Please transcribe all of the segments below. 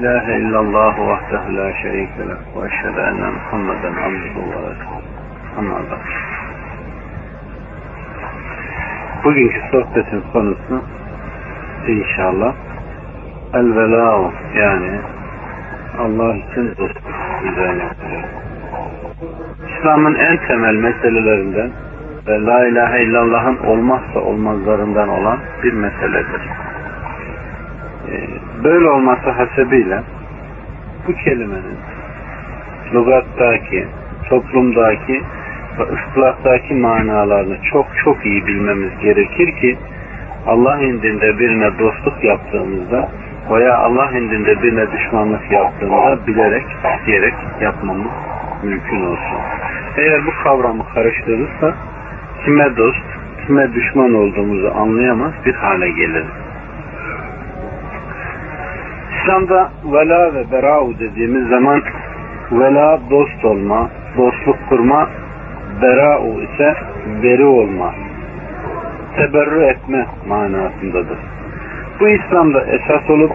ilahe illallah vahdehu la şerike leh ve eşhedü enne Muhammeden abduhu ve resulü. Amma da. Bugünkü sohbetin konusu inşallah el velâ yani Allah için dostluk üzerine İslam'ın en temel meselelerinden ve la ilahe illallah'ın olmazsa olmazlarından olan bir meseledir. Böyle olması hasebiyle bu kelimenin lügattaki, toplumdaki ve ıslahtaki manalarını çok çok iyi bilmemiz gerekir ki Allah indinde birine dostluk yaptığımızda veya Allah indinde birine düşmanlık yaptığımızda bilerek, isteyerek yapmamız mümkün olsun. Eğer bu kavramı karıştırırsa kime dost, kime düşman olduğumuzu anlayamaz bir hale geliriz. İslam'da vela ve bera'u dediğimiz zaman vela dost olma, dostluk kurma, bera'u ise beri olma, teberrü etme manasındadır. Bu İslam'da esas olup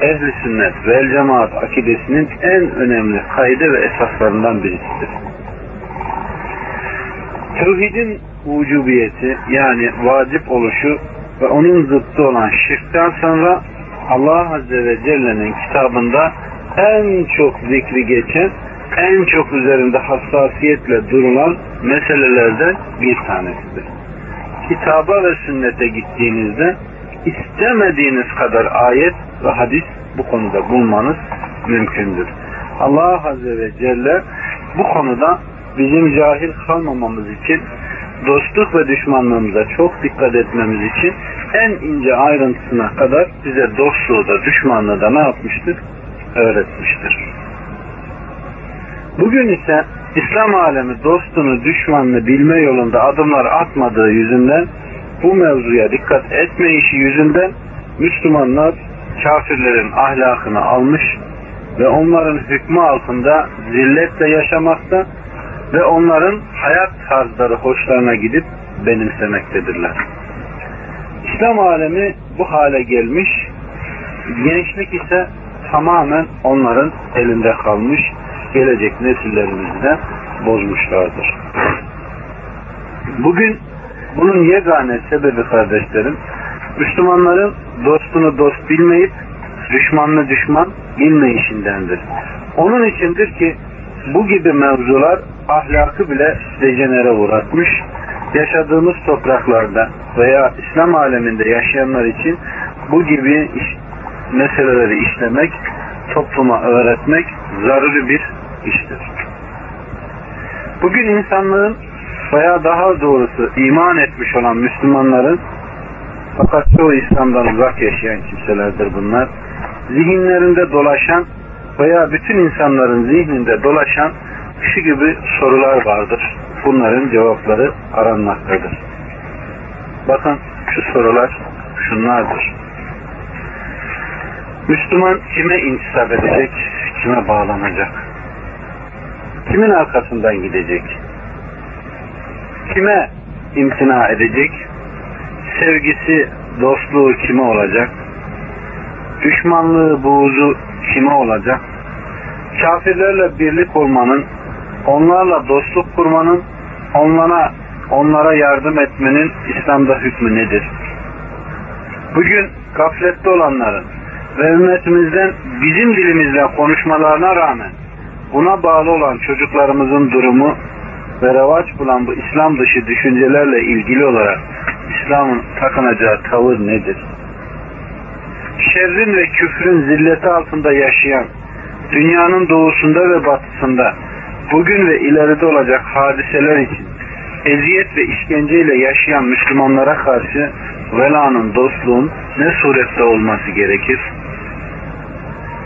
ehli sünnet ve cemaat akidesinin en önemli kaydı ve esaslarından birisidir. Tevhidin vücubiyeti yani vacip oluşu ve onun zıttı olan şirkten sonra Allah Azze ve Celle'nin kitabında en çok zikri geçen, en çok üzerinde hassasiyetle durulan meselelerden bir tanesidir. Kitaba ve sünnete gittiğinizde istemediğiniz kadar ayet ve hadis bu konuda bulmanız mümkündür. Allah Azze ve Celle bu konuda bizim cahil kalmamamız için dostluk ve düşmanlığımıza çok dikkat etmemiz için en ince ayrıntısına kadar bize dostluğu da düşmanlığı da ne yapmıştır? Öğretmiştir. Bugün ise İslam alemi dostunu düşmanını bilme yolunda adımlar atmadığı yüzünden bu mevzuya dikkat etmeyişi yüzünden Müslümanlar kafirlerin ahlakını almış ve onların hükmü altında zilletle yaşamakta ve onların hayat tarzları hoşlarına gidip benimsemektedirler. İslam alemi bu hale gelmiş, gençlik ise tamamen onların elinde kalmış, gelecek nesillerimizi de bozmuşlardır. Bugün bunun yegane sebebi kardeşlerim, Müslümanların dostunu dost bilmeyip, düşmanını düşman bilmeyişindendir. Onun içindir ki bu gibi mevzular ahlakı bile dejenere uğratmış, yaşadığımız topraklarda veya İslam aleminde yaşayanlar için bu gibi iş, meseleleri işlemek, topluma öğretmek zaruri bir iştir. Bugün insanlığın veya daha doğrusu iman etmiş olan Müslümanların fakat çoğu İslam'dan uzak yaşayan kimselerdir bunlar. Zihinlerinde dolaşan veya bütün insanların zihninde dolaşan şu gibi sorular vardır. Bunların cevapları aranmaktadır. Bakın şu sorular şunlardır. Müslüman kime intisap edecek, kime bağlanacak? Kimin arkasından gidecek? Kime imtina edecek? Sevgisi, dostluğu kime olacak? Düşmanlığı, buğzu kime olacak? Kafirlerle birlik olmanın, onlarla dostluk kurmanın, onlara, onlara yardım etmenin İslam'da hükmü nedir? Bugün gaflette olanların ve ümmetimizden bizim dilimizle konuşmalarına rağmen buna bağlı olan çocuklarımızın durumu ve revaç bulan bu İslam dışı düşüncelerle ilgili olarak İslam'ın takınacağı tavır nedir? Şerrin ve küfrün zilleti altında yaşayan, dünyanın doğusunda ve batısında bugün ve ileride olacak hadiseler için eziyet ve işkenceyle yaşayan Müslümanlara karşı velanın, dostluğun ne surette olması gerekir?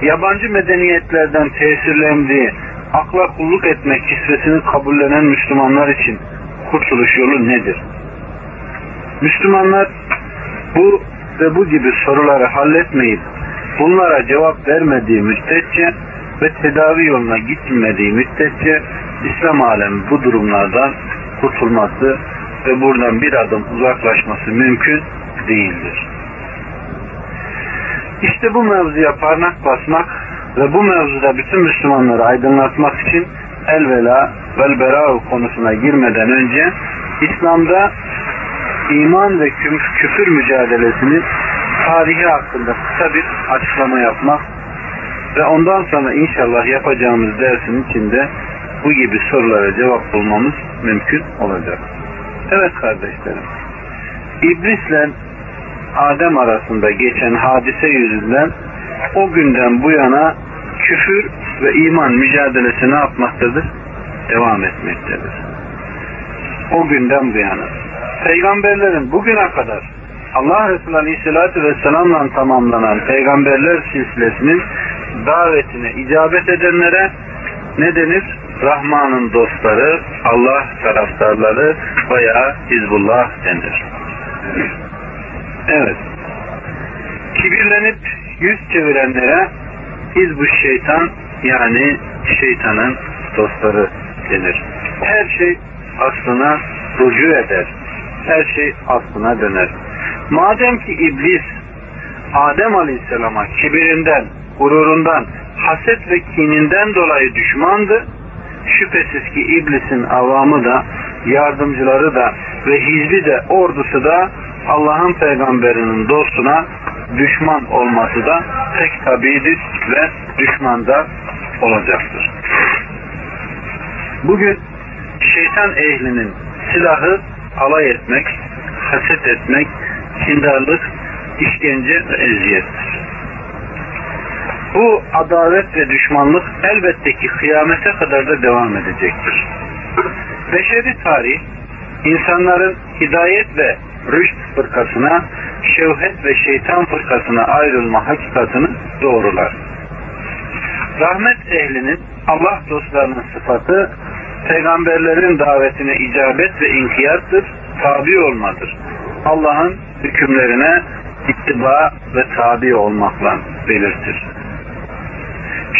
Yabancı medeniyetlerden tesirlendiği akla kulluk etmek kisvesini kabullenen Müslümanlar için kurtuluş yolu nedir? Müslümanlar bu ve bu gibi soruları halletmeyip bunlara cevap vermediği müddetçe ve tedavi yoluna gitmediği müddetçe İslam alemi bu durumlardan kurtulması ve buradan bir adım uzaklaşması mümkün değildir. İşte bu mevzuya parmak basmak ve bu mevzuda bütün Müslümanları aydınlatmak için elvela vel bera'u konusuna girmeden önce İslam'da iman ve küfür mücadelesinin tarihi hakkında kısa bir açıklama yapmak ve ondan sonra inşallah yapacağımız dersin içinde bu gibi sorulara cevap bulmamız mümkün olacak. Evet kardeşlerim. İblisle Adem arasında geçen hadise yüzünden o günden bu yana küfür ve iman mücadelesi ne yapmaktadır? Devam etmektedir. O günden bu yana. Peygamberlerin bugüne kadar Allah Resulü Aleyhisselatü Vesselam'la tamamlanan peygamberler silsilesinin davetine icabet edenlere ne denir? Rahman'ın dostları, Allah taraftarları veya Hizbullah denir. Evet. Kibirlenip yüz çevirenlere Hizbu şeytan yani şeytanın dostları denir. Her şey aslına rucu eder. Her şey aslına döner. Madem ki iblis Adem Aleyhisselam'a kibirinden, gururundan, haset ve kininden dolayı düşmandı. Şüphesiz ki iblisin avamı da, yardımcıları da ve hizbi de, ordusu da Allah'ın peygamberinin dostuna düşman olması da pek tabidir ve düşman da olacaktır. Bugün şeytan ehlinin silahı alay etmek, haset etmek, kindarlık, işkence ve eziyettir. Bu adalet ve düşmanlık elbette ki kıyamete kadar da devam edecektir. Beşeri tarih insanların hidayet ve rüşt fırkasına, şevhet ve şeytan fırkasına ayrılma hakikatını doğrular. Rahmet ehlinin Allah dostlarının sıfatı peygamberlerin davetine icabet ve inkiyattır, tabi olmadır. Allah'ın hükümlerine ittiba ve tabi olmakla belirtir.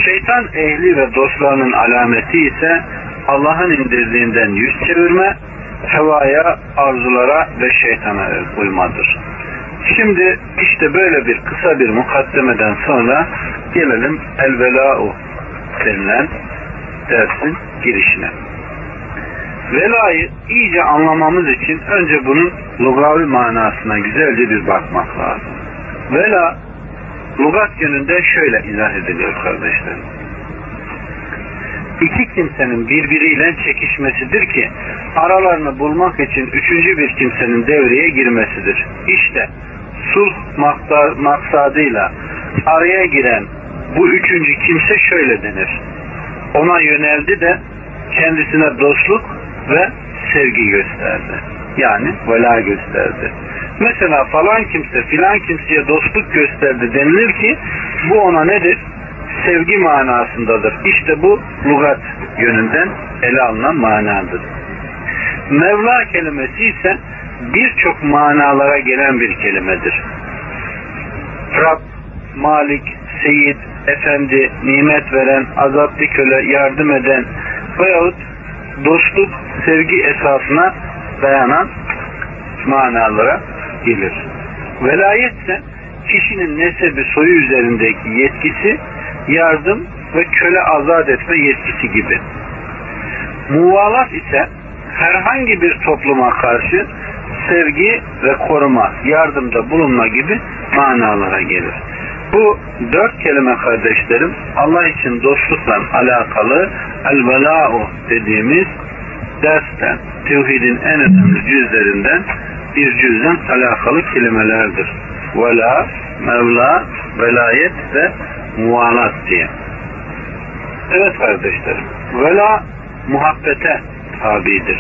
Şeytan ehli ve dostlarının alameti ise Allah'ın indirdiğinden yüz çevirme, hevaya, arzulara ve şeytana uymadır. Şimdi işte böyle bir kısa bir mukaddemeden sonra gelelim el-vela'u denilen dersin girişine. Velayı iyice anlamamız için önce bunun lugavi manasına güzelce bir bakmak lazım. Vela lugat yönünden şöyle izah ediliyor kardeşlerim. İki kimsenin birbiriyle çekişmesidir ki aralarını bulmak için üçüncü bir kimsenin devreye girmesidir. İşte sulh maksadıyla araya giren bu üçüncü kimse şöyle denir. Ona yöneldi de kendisine dostluk ve sevgi gösterdi. Yani vela gösterdi. Mesela falan kimse filan kimseye dostluk gösterdi denilir ki bu ona nedir? Sevgi manasındadır. İşte bu lugat yönünden ele alınan manadır. Mevla kelimesi ise birçok manalara gelen bir kelimedir. Rab, Malik, Seyit, Efendi, nimet veren, azaplı köle, yardım eden veyahut dostluk, sevgi esasına dayanan manalara gelir. Velayet ise kişinin nesebi soyu üzerindeki yetkisi, yardım ve köle azat etme yetkisi gibi. Muvalat ise herhangi bir topluma karşı sevgi ve koruma, yardımda bulunma gibi manalara gelir. Bu dört kelime kardeşlerim Allah için dostlukla alakalı el-vela'u dediğimiz dersten, tevhidin en önemli cüzlerinden bir cüzden alakalı kelimelerdir. Vela, Mevla, velayet ve muvalat diye. Evet kardeşlerim, vela muhabbete tabidir.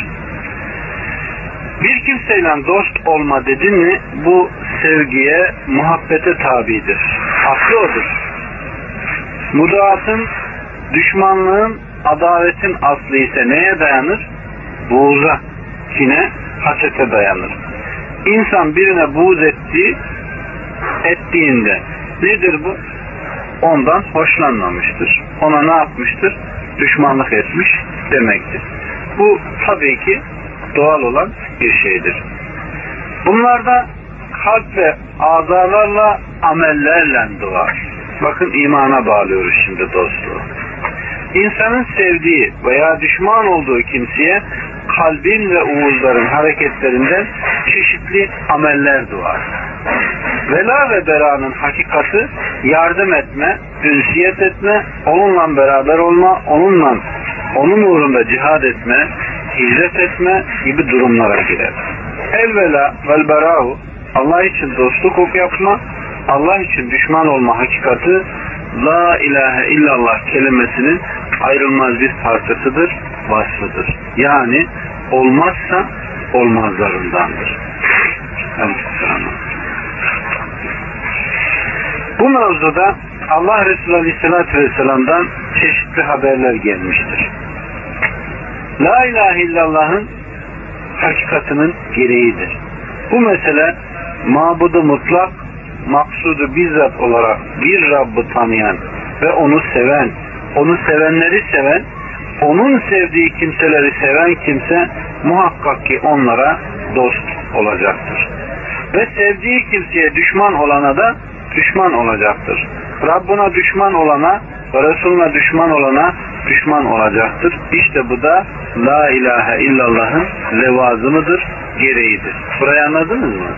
Bir kimseyle dost olma dedin mi bu sevgiye, muhabbete tabidir. Aslı odur. Mudaatın, düşmanlığın, adavetin aslı ise neye dayanır? Buğza, kine, hasete dayanır. İnsan birine buğz ettiği, ettiğinde nedir bu? Ondan hoşlanmamıştır. Ona ne yapmıştır? Düşmanlık etmiş demektir. Bu tabii ki doğal olan bir şeydir. Bunlarda kalp ve azalarla amellerle doğar. Bakın imana bağlıyoruz şimdi dostluğu. İnsanın sevdiği veya düşman olduğu kimseye kalbin ve uğulların hareketlerinden çeşitli ameller doğar. Vela ve beranın hakikati yardım etme, ünsiyet etme, onunla beraber olma, onunla onun uğrunda cihad etme, hicret etme gibi durumlara girer. Evvela vel bera'u Allah için dostluk yapma, Allah için düşman olma hakikati La ilahe illallah kelimesinin ayrılmaz bir parçasıdır, vasfıdır. Yani olmazsa olmazlarındandır. Bu mevzuda Allah Resulü Aleyhisselatü Vesselam'dan çeşitli haberler gelmiştir. La ilahe illallah'ın hakikatinin gereğidir. Bu mesele mabudu mutlak, maksudu bizzat olarak bir Rabb'ı tanıyan ve onu seven, onu sevenleri seven, onun sevdiği kimseleri seven kimse muhakkak ki onlara dost olacaktır. Ve sevdiği kimseye düşman olana da düşman olacaktır. Rabbuna düşman olana ve Resulüne düşman olana düşman olacaktır. İşte bu da La ilahe illallah'ın levazımıdır, gereğidir. Burayı anladınız mı?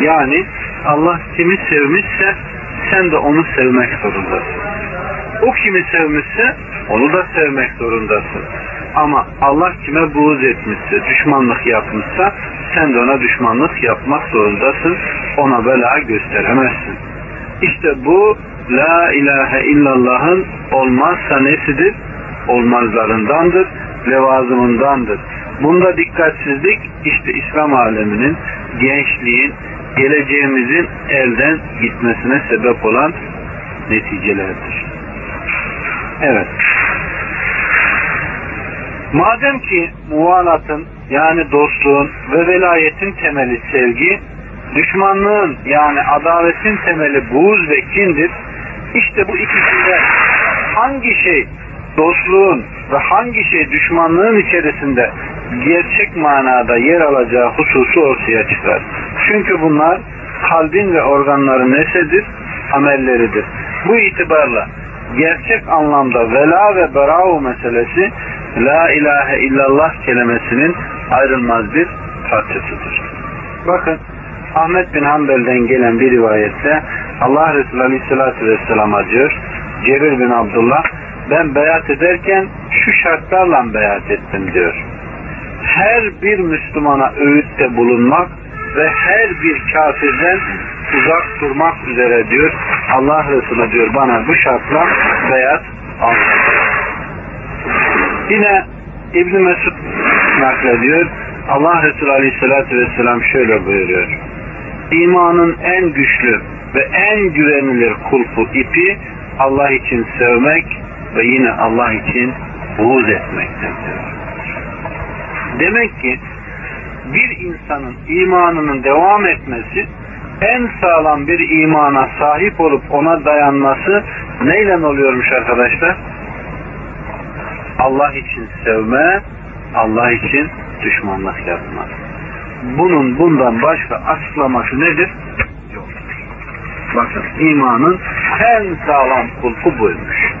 Yani Allah kimi sevmişse sen de onu sevmek zorundasın. O kimi sevmişse onu da sevmek zorundasın. Ama Allah kime buğz etmişse, düşmanlık yapmışsa sen de ona düşmanlık yapmak zorundasın. Ona bela gösteremezsin. İşte bu La ilahe illallah'ın olmazsa nesidir? Olmazlarındandır, levazımındandır. Bunda dikkatsizlik işte İslam aleminin, gençliğin, geleceğimizin elden gitmesine sebep olan neticelerdir. Evet. Madem ki muvalatın yani dostluğun ve velayetin temeli sevgi, düşmanlığın yani adavetin temeli buğz ve kindir, işte bu ikisinde hangi şey dostluğun ve hangi şey düşmanlığın içerisinde gerçek manada yer alacağı hususu ortaya çıkar. Çünkü bunlar kalbin ve organların nesedir? Amelleridir. Bu itibarla gerçek anlamda vela ve berau meselesi La ilahe illallah kelimesinin ayrılmaz bir parçasıdır. Bakın Ahmet bin Hanbel'den gelen bir rivayette Allah Resulü Aleyhisselatü Vesselam'a diyor Cerir bin Abdullah ben beyat ederken şu şartlarla beyat ettim diyor. Her bir Müslümana öğütte bulunmak ve her bir kafirden uzak durmak üzere diyor. Allah Resulü diyor bana bu şartla beyat anlatıyor. Yine İbn Mesud naklediyor. Allah Resulü Aleyhisselatü Vesselam şöyle buyuruyor. İmanın en güçlü ve en güvenilir kulpu ipi Allah için sevmek ve yine Allah için buğz etmektir. Demek ki bir insanın imanının devam etmesi en sağlam bir imana sahip olup ona dayanması neyle oluyormuş arkadaşlar? Allah için sevme, Allah için düşmanlık yapma. Bunun bundan başka açıklaması nedir? Yok. Bakın imanın en sağlam kulpu buymuş.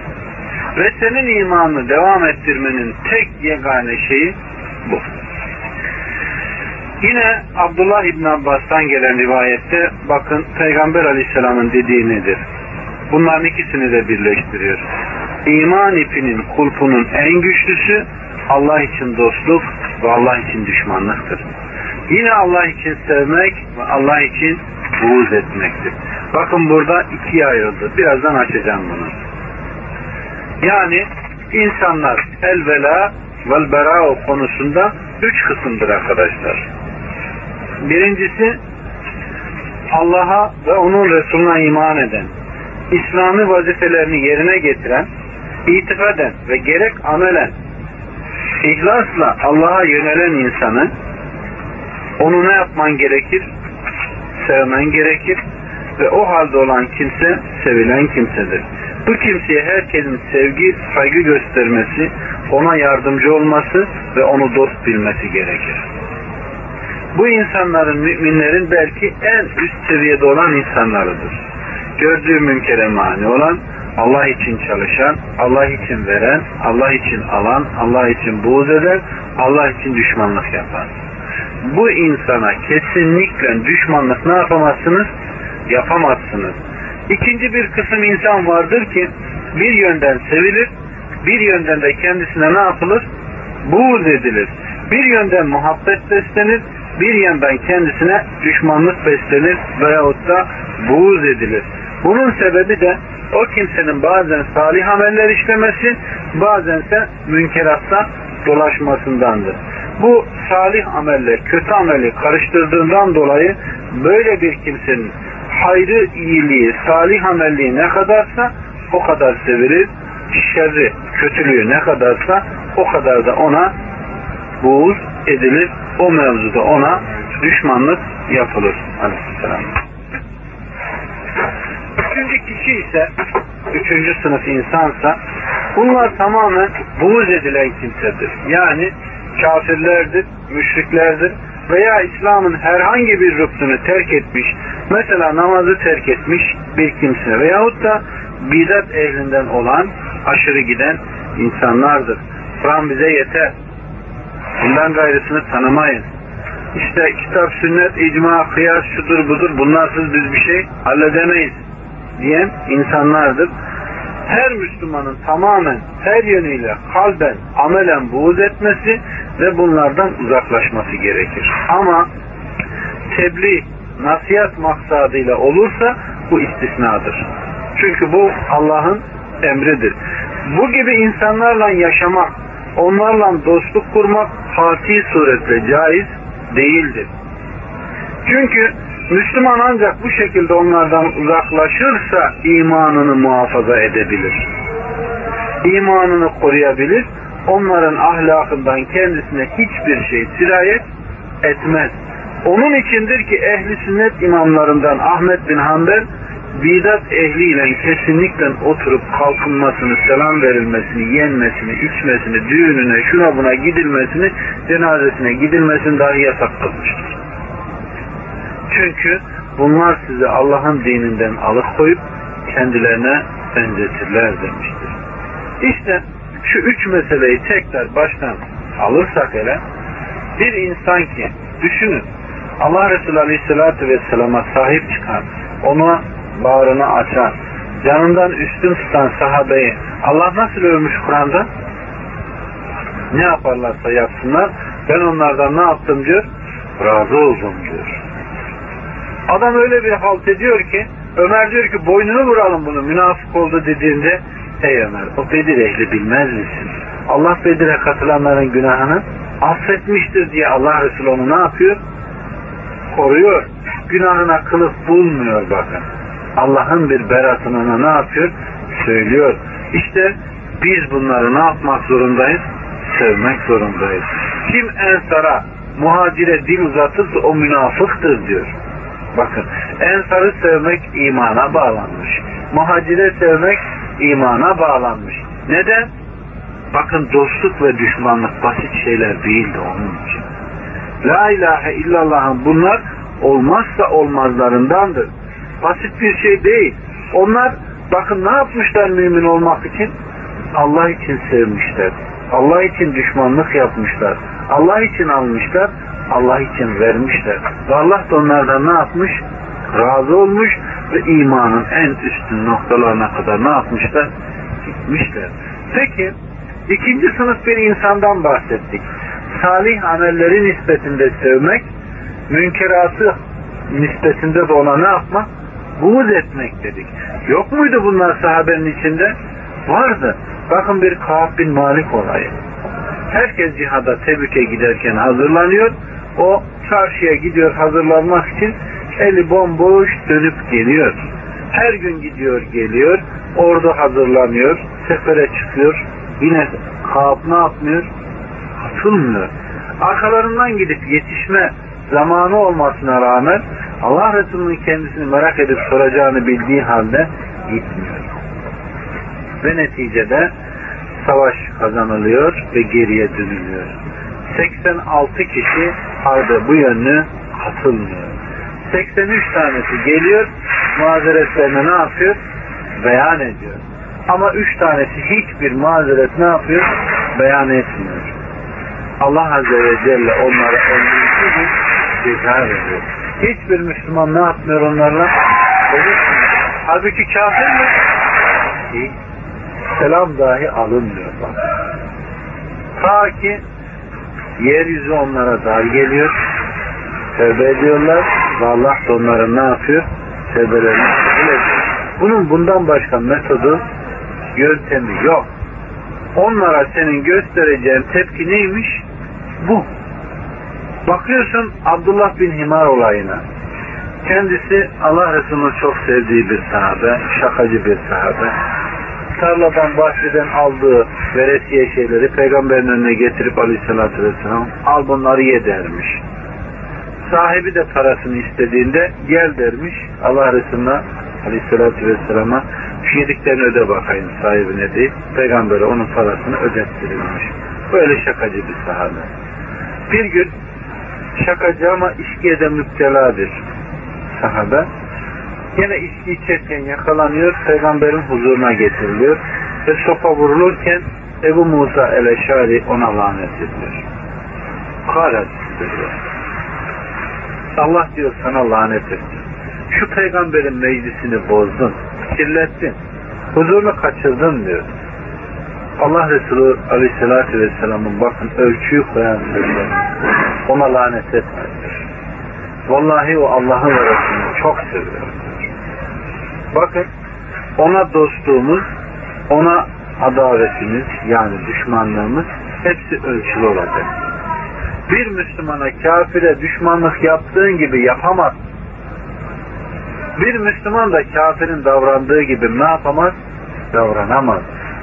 Ve senin imanını devam ettirmenin tek yegane şeyi bu. Yine Abdullah İbn Abbas'tan gelen rivayette bakın Peygamber Aleyhisselam'ın dediği nedir? Bunların ikisini de birleştiriyor. İman ipinin kulpunun en güçlüsü Allah için dostluk ve Allah için düşmanlıktır. Yine Allah için sevmek ve Allah için buğz etmektir. Bakın burada ikiye ayrıldı. Birazdan açacağım bunu. Yani insanlar elvela vel berao konusunda üç kısımdır arkadaşlar. Birincisi Allah'a ve onun Resulüne iman eden, İslami vazifelerini yerine getiren, itikaden ve gerek amelen ihlasla Allah'a yönelen insanı onu ne yapman gerekir? Sevmen gerekir ve o halde olan kimse sevilen kimsedir. Bu kimseye herkesin sevgi, saygı göstermesi, ona yardımcı olması ve onu dost bilmesi gerekir. Bu insanların, müminlerin belki en üst seviyede olan insanlarıdır. gördüğü münkere mani olan, Allah için çalışan, Allah için veren, Allah için alan, Allah için buğz eden, Allah için düşmanlık yapan. Bu insana kesinlikle düşmanlık ne yapamazsınız? Yapamazsınız. İkinci bir kısım insan vardır ki bir yönden sevilir, bir yönden de kendisine ne yapılır? Buğz edilir. Bir yönden muhabbet beslenir, bir yandan kendisine düşmanlık beslenir veyahut da buğz edilir. Bunun sebebi de o kimsenin bazen salih ameller işlemesi, bazense münkeratta dolaşmasındandır. Bu salih amelle kötü ameli karıştırdığından dolayı böyle bir kimsenin hayrı, iyiliği, salih amelliği ne kadarsa o kadar sevilir. Şerri, kötülüğü ne kadarsa o kadar da ona buğuz edilir. O mevzuda ona düşmanlık yapılır. Aleyhisselam. Üçüncü kişi ise üçüncü sınıf insansa bunlar tamamen buğuz edilen kimsedir. Yani kafirlerdir, müşriklerdir veya İslam'ın herhangi bir rüknünü terk etmiş, mesela namazı terk etmiş bir kimse veyahut da bidat ehlinden olan aşırı giden insanlardır. Kur'an bize yeter. Bundan gayrısını tanımayın. İşte kitap, sünnet, icma, kıyas, şudur budur bunlarsız biz bir şey halledemeyiz diyen insanlardır. Her Müslümanın tamamen her yönüyle kalben, amelen buğz etmesi ve bunlardan uzaklaşması gerekir. Ama tebliğ, nasihat maksadıyla olursa bu istisnadır. Çünkü bu Allah'ın emridir. Bu gibi insanlarla yaşamak, onlarla dostluk kurmak hati suretle caiz değildir. Çünkü Müslüman ancak bu şekilde onlardan uzaklaşırsa imanını muhafaza edebilir. İmanını koruyabilir. Onların ahlakından kendisine hiçbir şey sirayet etmez. Onun içindir ki ehli sünnet imamlarından Ahmet bin Hanbel bidat ehliyle kesinlikle oturup kalkınmasını, selam verilmesini, yenmesini, içmesini, düğününe, şuna buna gidilmesini, cenazesine gidilmesini dahi yasak kılmıştır. Çünkü bunlar sizi Allah'ın dininden alıkoyup kendilerine benzetirler demiştir. İşte şu üç meseleyi tekrar baştan alırsak hele bir insan ki düşünün Allah Resulü Aleyhisselatü Vesselam'a sahip çıkan, ona bağrını açan, canından üstün tutan sahabeyi Allah nasıl övmüş Kur'an'da? Ne yaparlarsa yapsınlar ben onlardan ne yaptım diyor? Razı oldum diyor. Adam öyle bir halt ediyor ki Ömer diyor ki boynunu vuralım bunu münafık oldu dediğinde ey Ömer o Bedir ehli bilmez misin? Allah Bedir'e katılanların günahını affetmiştir diye Allah Resulü onu ne yapıyor? Koruyor. Günahına kılıf bulmuyor bakın. Allah'ın bir beratını ne yapıyor? Söylüyor. İşte biz bunları ne yapmak zorundayız? Sevmek zorundayız. Kim ensara, muhacire dil uzatırsa o münafıktır diyor. Bakın ensarı sevmek imana bağlanmış. Muhacire sevmek imana bağlanmış. Neden? Bakın dostluk ve düşmanlık basit şeyler değildi onun için. La ilahe illallah'ın bunlar olmazsa olmazlarındandır. Basit bir şey değil. Onlar bakın ne yapmışlar mümin olmak için? Allah için sevmişler. Allah için düşmanlık yapmışlar. Allah için almışlar. Allah için vermişler. Ve Allah da onlardan ne yapmış? Razı olmuş ve imanın en üstün noktalarına kadar ne yapmışlar? Gitmişler. Peki ikinci sınıf bir insandan bahsettik. Salih amelleri nispetinde sevmek, münkeratı nispetinde de ona ne yapmak? Buğz etmek dedik. Yok muydu bunlar sahabenin içinde? Vardı. Bakın bir Kaab bin Malik olayı. Herkes cihada Tebük'e giderken hazırlanıyor. O çarşıya gidiyor hazırlanmak için eli bomboş dönüp geliyor. Her gün gidiyor geliyor. Orada hazırlanıyor. Sefere çıkıyor. Yine Kaab ne yapmıyor? Katılmıyor. Arkalarından gidip yetişme zamanı olmasına rağmen Allah Resulü'nün kendisini merak edip soracağını bildiği halde gitmiyor. Ve neticede savaş kazanılıyor ve geriye dönülüyor. 86 kişi harbe bu yönlü katılmıyor. 83 tanesi geliyor, mazeretlerini ne yapıyor? Beyan ediyor. Ama üç tanesi hiçbir mazeret ne yapıyor? Beyan etmiyor. Allah Azze ve Celle onlara öldürücü bir ceza veriyor. Hiçbir Müslüman ne yapmıyor onlarla? Halbuki kafir mi? Değil. Selam dahi alınmıyor bak. Ta ki yeryüzü onlara dar geliyor. Tövbe ediyorlar ve Allah da onların ne yapıyor? Tövbelerini kabul ediyor. Bunun bundan başka metodu, yöntemi yok. Onlara senin göstereceğin tepki neymiş? Bu. Bakıyorsun Abdullah bin Himar olayına. Kendisi Allah Resulü'nün çok sevdiği bir sahabe, şakacı bir sahabe. Tarladan, bahçeden aldığı veresiye şeyleri peygamberin önüne getirip aleyhissalatü vesselam al bunları ye dermiş. Sahibi de parasını istediğinde gel dermiş Allah Resulü'ne aleyhissalatü vesselama şu yediklerini öde bakayım sahibine deyip peygambere onun parasını ödettirilmiş. Böyle şakacı bir sahabe. Bir gün şakacı ama içkiye de müptela bir sahabe. Yine içki içerken yakalanıyor, peygamberin huzuruna getiriliyor ve sopa vurulurken Ebu Musa el-Eşari ona lanet ediyor. Karet diyor. Allah diyor sana lanet etti. Şu peygamberin meclisini bozdun, kirlettin, huzurunu kaçırdın diyor. Allah Resulü Aleyhisselatü Vesselam'ın bakın ölçüyü koyan sözler. Ona lanet etme. Vallahi o Allah'ın ve Resulü'nü çok seviyor. Bakın ona dostluğumuz, ona adavetimiz yani düşmanlığımız hepsi ölçülü olacak. Bir Müslümana kafire düşmanlık yaptığın gibi yapamaz. Bir Müslüman da kafirin davrandığı gibi ne yapamaz? Davranamaz.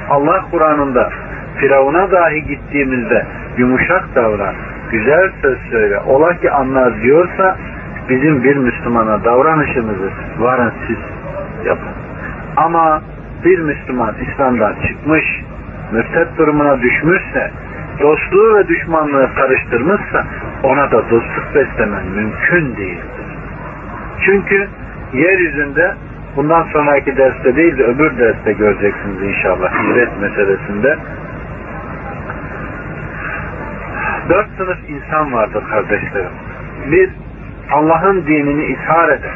Allah Kur'an'ında Firavun'a dahi gittiğimizde yumuşak davran, güzel söz söyle, ola ki anlar diyorsa bizim bir Müslümana davranışımızı varın siz yapın. Ama bir Müslüman İslam'dan çıkmış, mürtet durumuna düşmüşse, dostluğu ve düşmanlığı karıştırmışsa ona da dostluk beslemen mümkün değildir. Çünkü yeryüzünde bundan sonraki derste değil de öbür derste göreceksiniz inşallah hicret meselesinde. Dört sınıf insan vardır kardeşlerim. Bir, Allah'ın dinini ishar eden,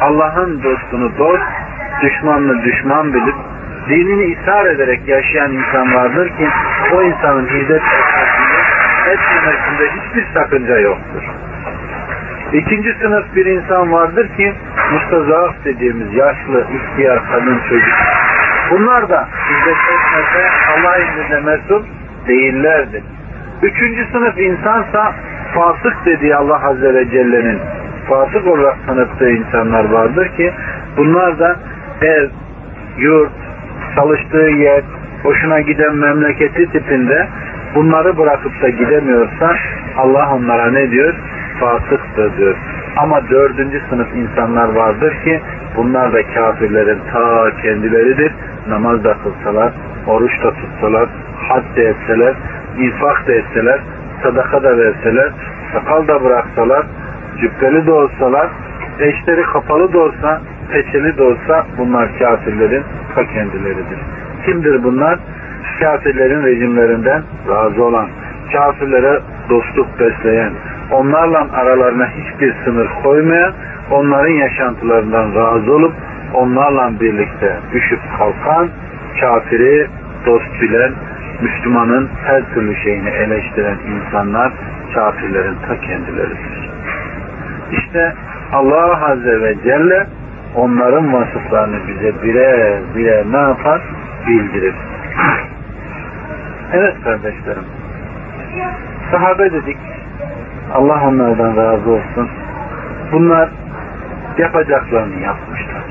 Allah'ın dostunu dost, düşmanını düşman bilip, dinini ishar ederek yaşayan insan vardır ki, o insanın etmesinde, etmemesinde hiçbir sakınca yoktur. İkinci sınıf bir insan vardır ki mustazaf dediğimiz yaşlı, ihtiyar, kadın, çocuk. Bunlar da hizmet etmese Allah izniyle mesul değillerdir. Üçüncü sınıf insansa fasık dediği Allah Azze ve Celle'nin fasık olarak tanıttığı insanlar vardır ki bunlar da ev, yurt, çalıştığı yer, hoşuna giden memleketi tipinde bunları bırakıp da gidemiyorsa Allah onlara ne diyor? Fasıktır diyor. Ama dördüncü sınıf insanlar vardır ki bunlar da kafirlerin ta kendileridir. Namaz da kılsalar, oruç da tutsalar, had de etseler, infak da etseler, sadaka da verseler, sakal da bıraksalar, cübbeli de olsalar, eşleri kapalı da olsa, peçeli de olsa bunlar kafirlerin ta kendileridir. Kimdir bunlar? Kafirlerin rejimlerinden razı olan, kafirlere dostluk besleyen, onlarla aralarına hiçbir sınır koymayan, onların yaşantılarından razı olup, onlarla birlikte düşüp kalkan, kafiri dost bilen, Müslümanın her türlü şeyini eleştiren insanlar kafirlerin ta kendileridir. İşte Allah Azze ve Celle onların vasıflarını bize birer birer ne yapar? Bildirir. Evet kardeşlerim. Sahabe dedik. Allah onlardan razı olsun. Bunlar yapacaklarını yapmışlar.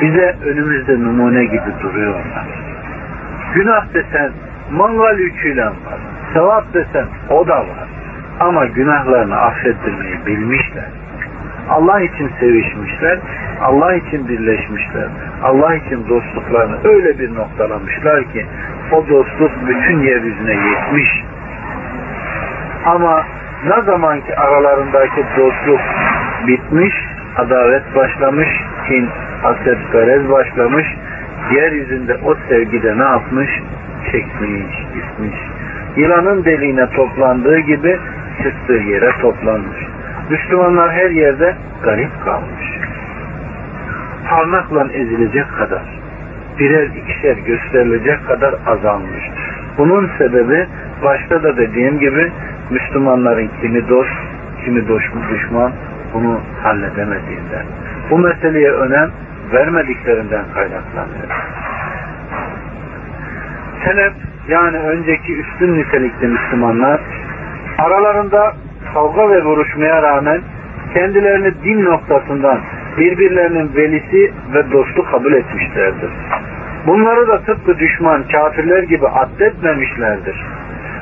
Bize önümüzde numune gibi duruyorlar. Günah desen mangal yüküyle var. Sevap desen o da var. Ama günahlarını affettirmeyi bilmişler. Allah için sevişmişler, Allah için birleşmişler, Allah için dostluklarını öyle bir noktalamışlar ki o dostluk bütün yeryüzüne yetmiş. Ama ne zaman ki aralarındaki dostluk bitmiş, adalet başlamış, kin, haset, başlamış. Yeryüzünde o sevgide ne yapmış? Çekmiş, gitmiş. Yılanın deliğine toplandığı gibi çıktığı yere toplanmış. Müslümanlar her yerde garip kalmış. Parmakla ezilecek kadar, birer ikişer gösterilecek kadar azalmış. Bunun sebebi başta da dediğim gibi Müslümanların kimi dost, kimi düşman bunu halledemediğinden. Bu meseleye önem vermediklerinden kaynaklanıyor. Selef yani önceki üstün nitelikli Müslümanlar aralarında kavga ve vuruşmaya rağmen kendilerini din noktasından birbirlerinin velisi ve dostu kabul etmişlerdir. Bunları da tıpkı düşman kafirler gibi addetmemişlerdir.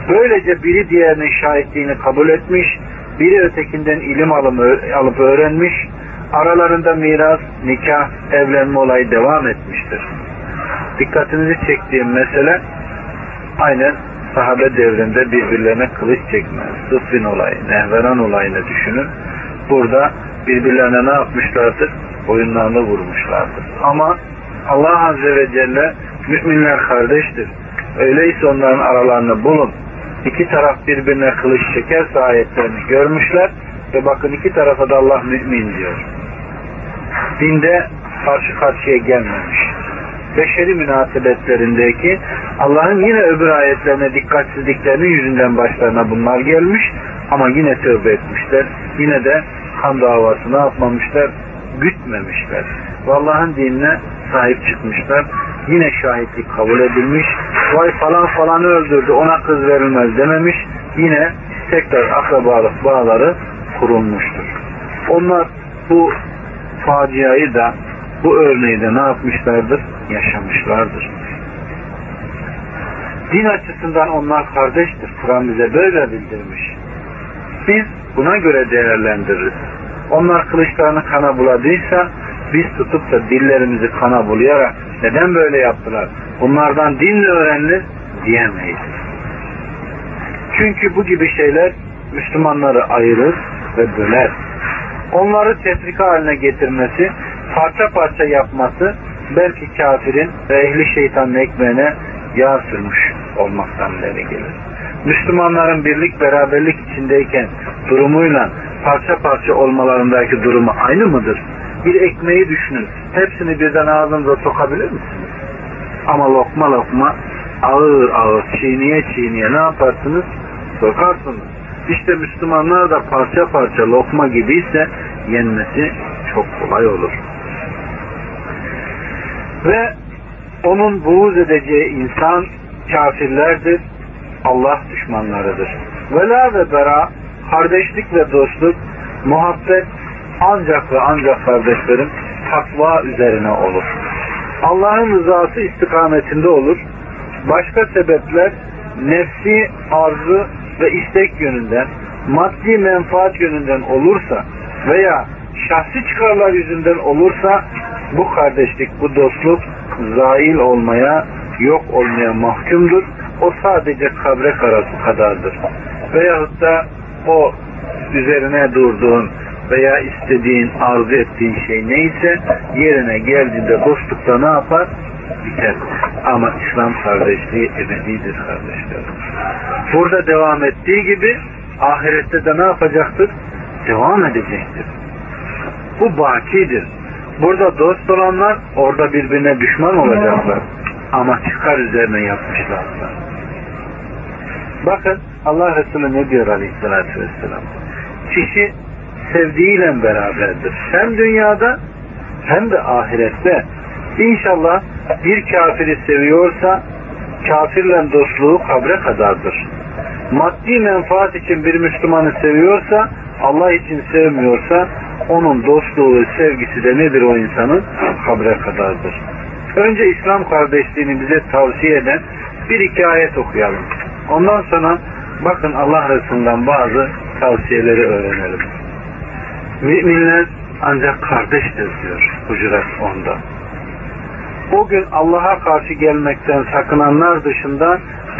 Böylece biri diğerinin şahitliğini kabul etmiş, biri ötekinden ilim alıp öğrenmiş, aralarında miras, nikah, evlenme olayı devam etmiştir. Dikkatinizi çektiğim mesele aynen sahabe devrinde birbirlerine kılıç çekme, Sıffin olayı, Nehveran olayını düşünün. Burada birbirlerine ne yapmışlardır? Boyunlarını vurmuşlardır. Ama Allah Azze ve Celle müminler kardeştir. Öyleyse onların aralarını bulun. İki taraf birbirine kılıç çekerse ayetlerini görmüşler ve bakın iki tarafa da Allah mümin diyor. Dinde karşı karşıya gelmemiş. Beşeri münasebetlerindeki Allah'ın yine öbür ayetlerine dikkatsizliklerinin yüzünden başlarına bunlar gelmiş ama yine tövbe etmişler. Yine de kan davası ne yapmamışlar? Gütmemişler. Allah'ın dinine sahip çıkmışlar. Yine şahitlik kabul edilmiş. Vay falan falanı öldürdü ona kız verilmez dememiş. Yine tekrar akrabalık bağları kurulmuştur. Onlar bu faciayı da bu örneği de ne yapmışlardır? Yaşamışlardır. Din açısından onlar kardeştir. Kur'an bize böyle bildirmiş. Biz buna göre değerlendiririz. Onlar kılıçlarını kana buladıysa biz tutup da dillerimizi kana bulayarak neden böyle yaptılar? Bunlardan din mi öğrenilir? Diyemeyiz. Çünkü bu gibi şeyler Müslümanları ayırır ve böler. Onları tefrika haline getirmesi, parça parça yapması belki kafirin ve ehli şeytanın ekmeğine yağ sürmüş olmaktan ileri gelir. Müslümanların birlik beraberlik içindeyken durumuyla parça parça olmalarındaki durumu aynı mıdır? Bir ekmeği düşünün. Hepsini birden ağzınıza sokabilir misiniz? Ama lokma lokma ağır ağır çiğniye çiğniye ne yaparsınız? Sokarsınız. İşte Müslümanlar da parça parça lokma gibiyse yenmesi çok kolay olur. Ve onun buğz edeceği insan kafirlerdir, Allah düşmanlarıdır. Vela ve bera, kardeşlik ve dostluk, muhabbet ancak ve ancak kardeşlerim takva üzerine olur. Allah'ın rızası istikametinde olur. Başka sebepler nefsi arzu ve istek yönünden, maddi menfaat yönünden olursa veya şahsi çıkarlar yüzünden olursa bu kardeşlik, bu dostluk zail olmaya, yok olmaya mahkumdur. O sadece kabre kadardır. Veyahut da o üzerine durduğun veya istediğin, arzu ettiğin şey neyse yerine geldiğinde dostlukta ne yapar? Biter. Ama İslam kardeşliği ebedidir kardeşlerim. Burada devam ettiği gibi ahirette de ne yapacaktır? Devam edecektir. Bu bakidir. Burada dost olanlar orada birbirine düşman olacaklar. Ama çıkar üzerine yapmışlarsa. Bakın Allah Resulü ne diyor aleyhissalatü vesselam. Kişi sevdiğiyle beraberdir. Hem dünyada hem de ahirette. İnşallah bir kafiri seviyorsa kafirle dostluğu kabre kadardır. Maddi menfaat için bir Müslümanı seviyorsa Allah için sevmiyorsa onun dostluğu, sevgisi de nedir o insanın? Kabre kadardır. Önce İslam kardeşliğini bize tavsiye eden bir iki ayet okuyalım. Ondan sonra bakın Allah Resulü'nden bazı tavsiyeleri öğrenelim. Müminler ancak kardeştir diyor Hucurat 10'da. O gün Allah'a karşı gelmekten sakınanlar dışında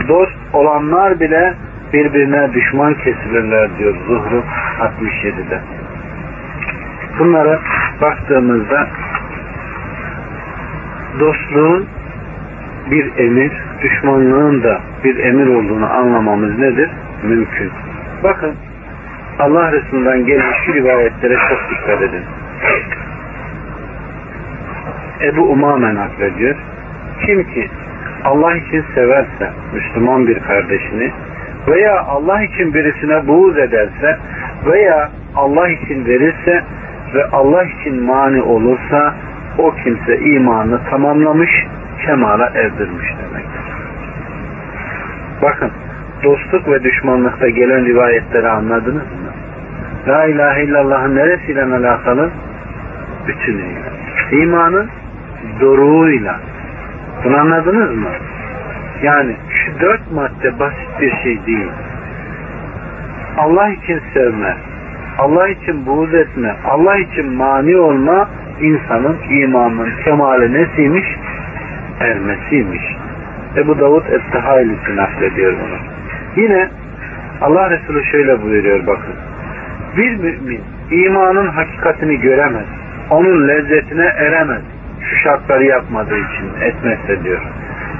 dost olanlar bile birbirine düşman kesilirler diyor Zuhru 67'de. Bunlara baktığımızda dostluğun bir emir, düşmanlığın da bir emir olduğunu anlamamız nedir? Mümkün. Bakın Allah Resulü'nden gelen şu rivayetlere çok dikkat edin. Ebu Umame naklediyor. Kim ki Allah için severse Müslüman bir kardeşini veya Allah için birisine buğz ederse veya Allah için verirse ve Allah için mani olursa o kimse imanını tamamlamış, kemala erdirmiş demektir. Bakın, dostluk ve düşmanlıkta gelen rivayetleri anladınız mı? La ilahe illallah'ın neresiyle alakalı? Bütünüyle. İmanın doruğuyla. Bunu anladınız mı? Yani şu dört madde basit bir şey değil. Allah için sevme, Allah için buğz etme, Allah için mani olma insanın imanının kemali nesiymiş? Ermesiymiş. Ebu Davud Et-Tahaylisi naklediyor bunu. Yine Allah Resulü şöyle buyuruyor bakın. Bir mümin imanın hakikatini göremez. Onun lezzetine eremez. Şu şartları yapmadığı için etmezse diyor.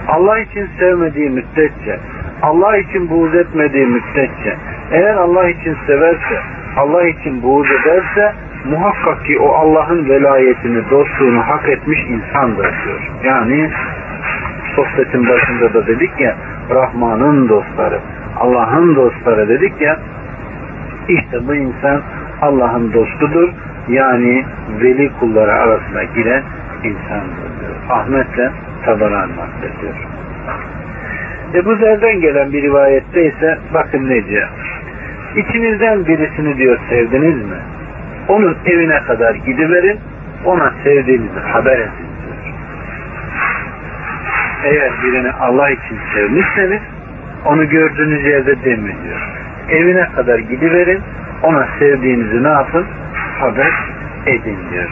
Allah için sevmediği müddetçe, Allah için buğz etmediği müddetçe, eğer Allah için severse, Allah için buğz ederse muhakkak ki o Allah'ın velayetini, dostluğunu hak etmiş insandır diyor. Yani sohbetin başında da dedik ya Rahman'ın dostları, Allah'ın dostları dedik ya işte bu insan Allah'ın dostudur. Yani veli kulları arasına giren insandır diyor. Ahmet'le Tabaran naklediyor. Ebu Zer'den gelen bir rivayette ise bakın ne diyor. İçinizden birisini diyor sevdiniz mi? Onun evine kadar gidiverin, ona sevdiğinizi haber edin diyor. Eğer birini Allah için sevmişseniz, onu gördüğünüz yerde demi diyor. Evine kadar gidiverin, ona sevdiğinizi ne yapın? Haber edin diyor.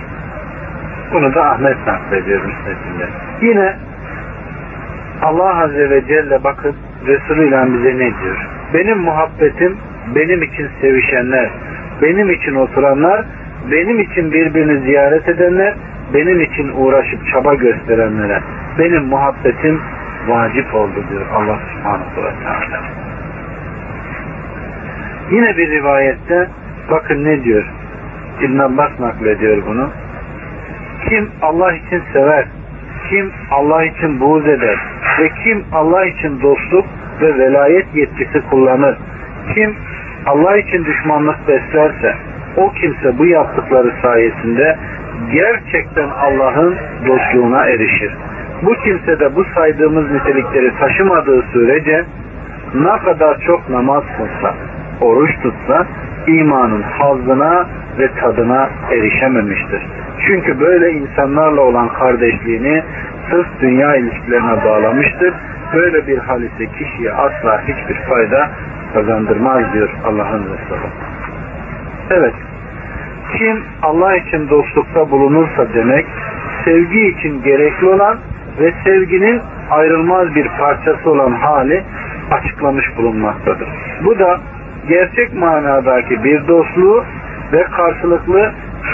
Bunu da Ahmet naklediyor müsnetinde. Yine Allah Azze ve Celle bakın Resulü ile bize ne diyor? Benim muhabbetim benim için sevişenler, benim için oturanlar, benim için birbirini ziyaret edenler, benim için uğraşıp çaba gösterenlere benim muhabbetim vacip oldu diyor Allah subhanahu ve teala. Yine bir rivayette bakın ne diyor? İbn Abbas naklediyor bunu. Kim Allah için sever, kim Allah için buğz eder ve kim Allah için dostluk ve velayet yetkisi kullanır, kim Allah için düşmanlık beslerse o kimse bu yaptıkları sayesinde gerçekten Allah'ın dostluğuna erişir. Bu kimse de bu saydığımız nitelikleri taşımadığı sürece ne kadar çok namaz kılsa, oruç tutsa imanın hazına ve tadına erişememiştir. Çünkü böyle insanlarla olan kardeşliğini sırf dünya ilişkilerine bağlamıştır. Böyle bir hal ise kişiye asla hiçbir fayda kazandırmaz diyor Allah'ın Resulü. Evet. Kim Allah için dostlukta bulunursa demek sevgi için gerekli olan ve sevginin ayrılmaz bir parçası olan hali açıklamış bulunmaktadır. Bu da gerçek manadaki bir dostluğu ve karşılıklı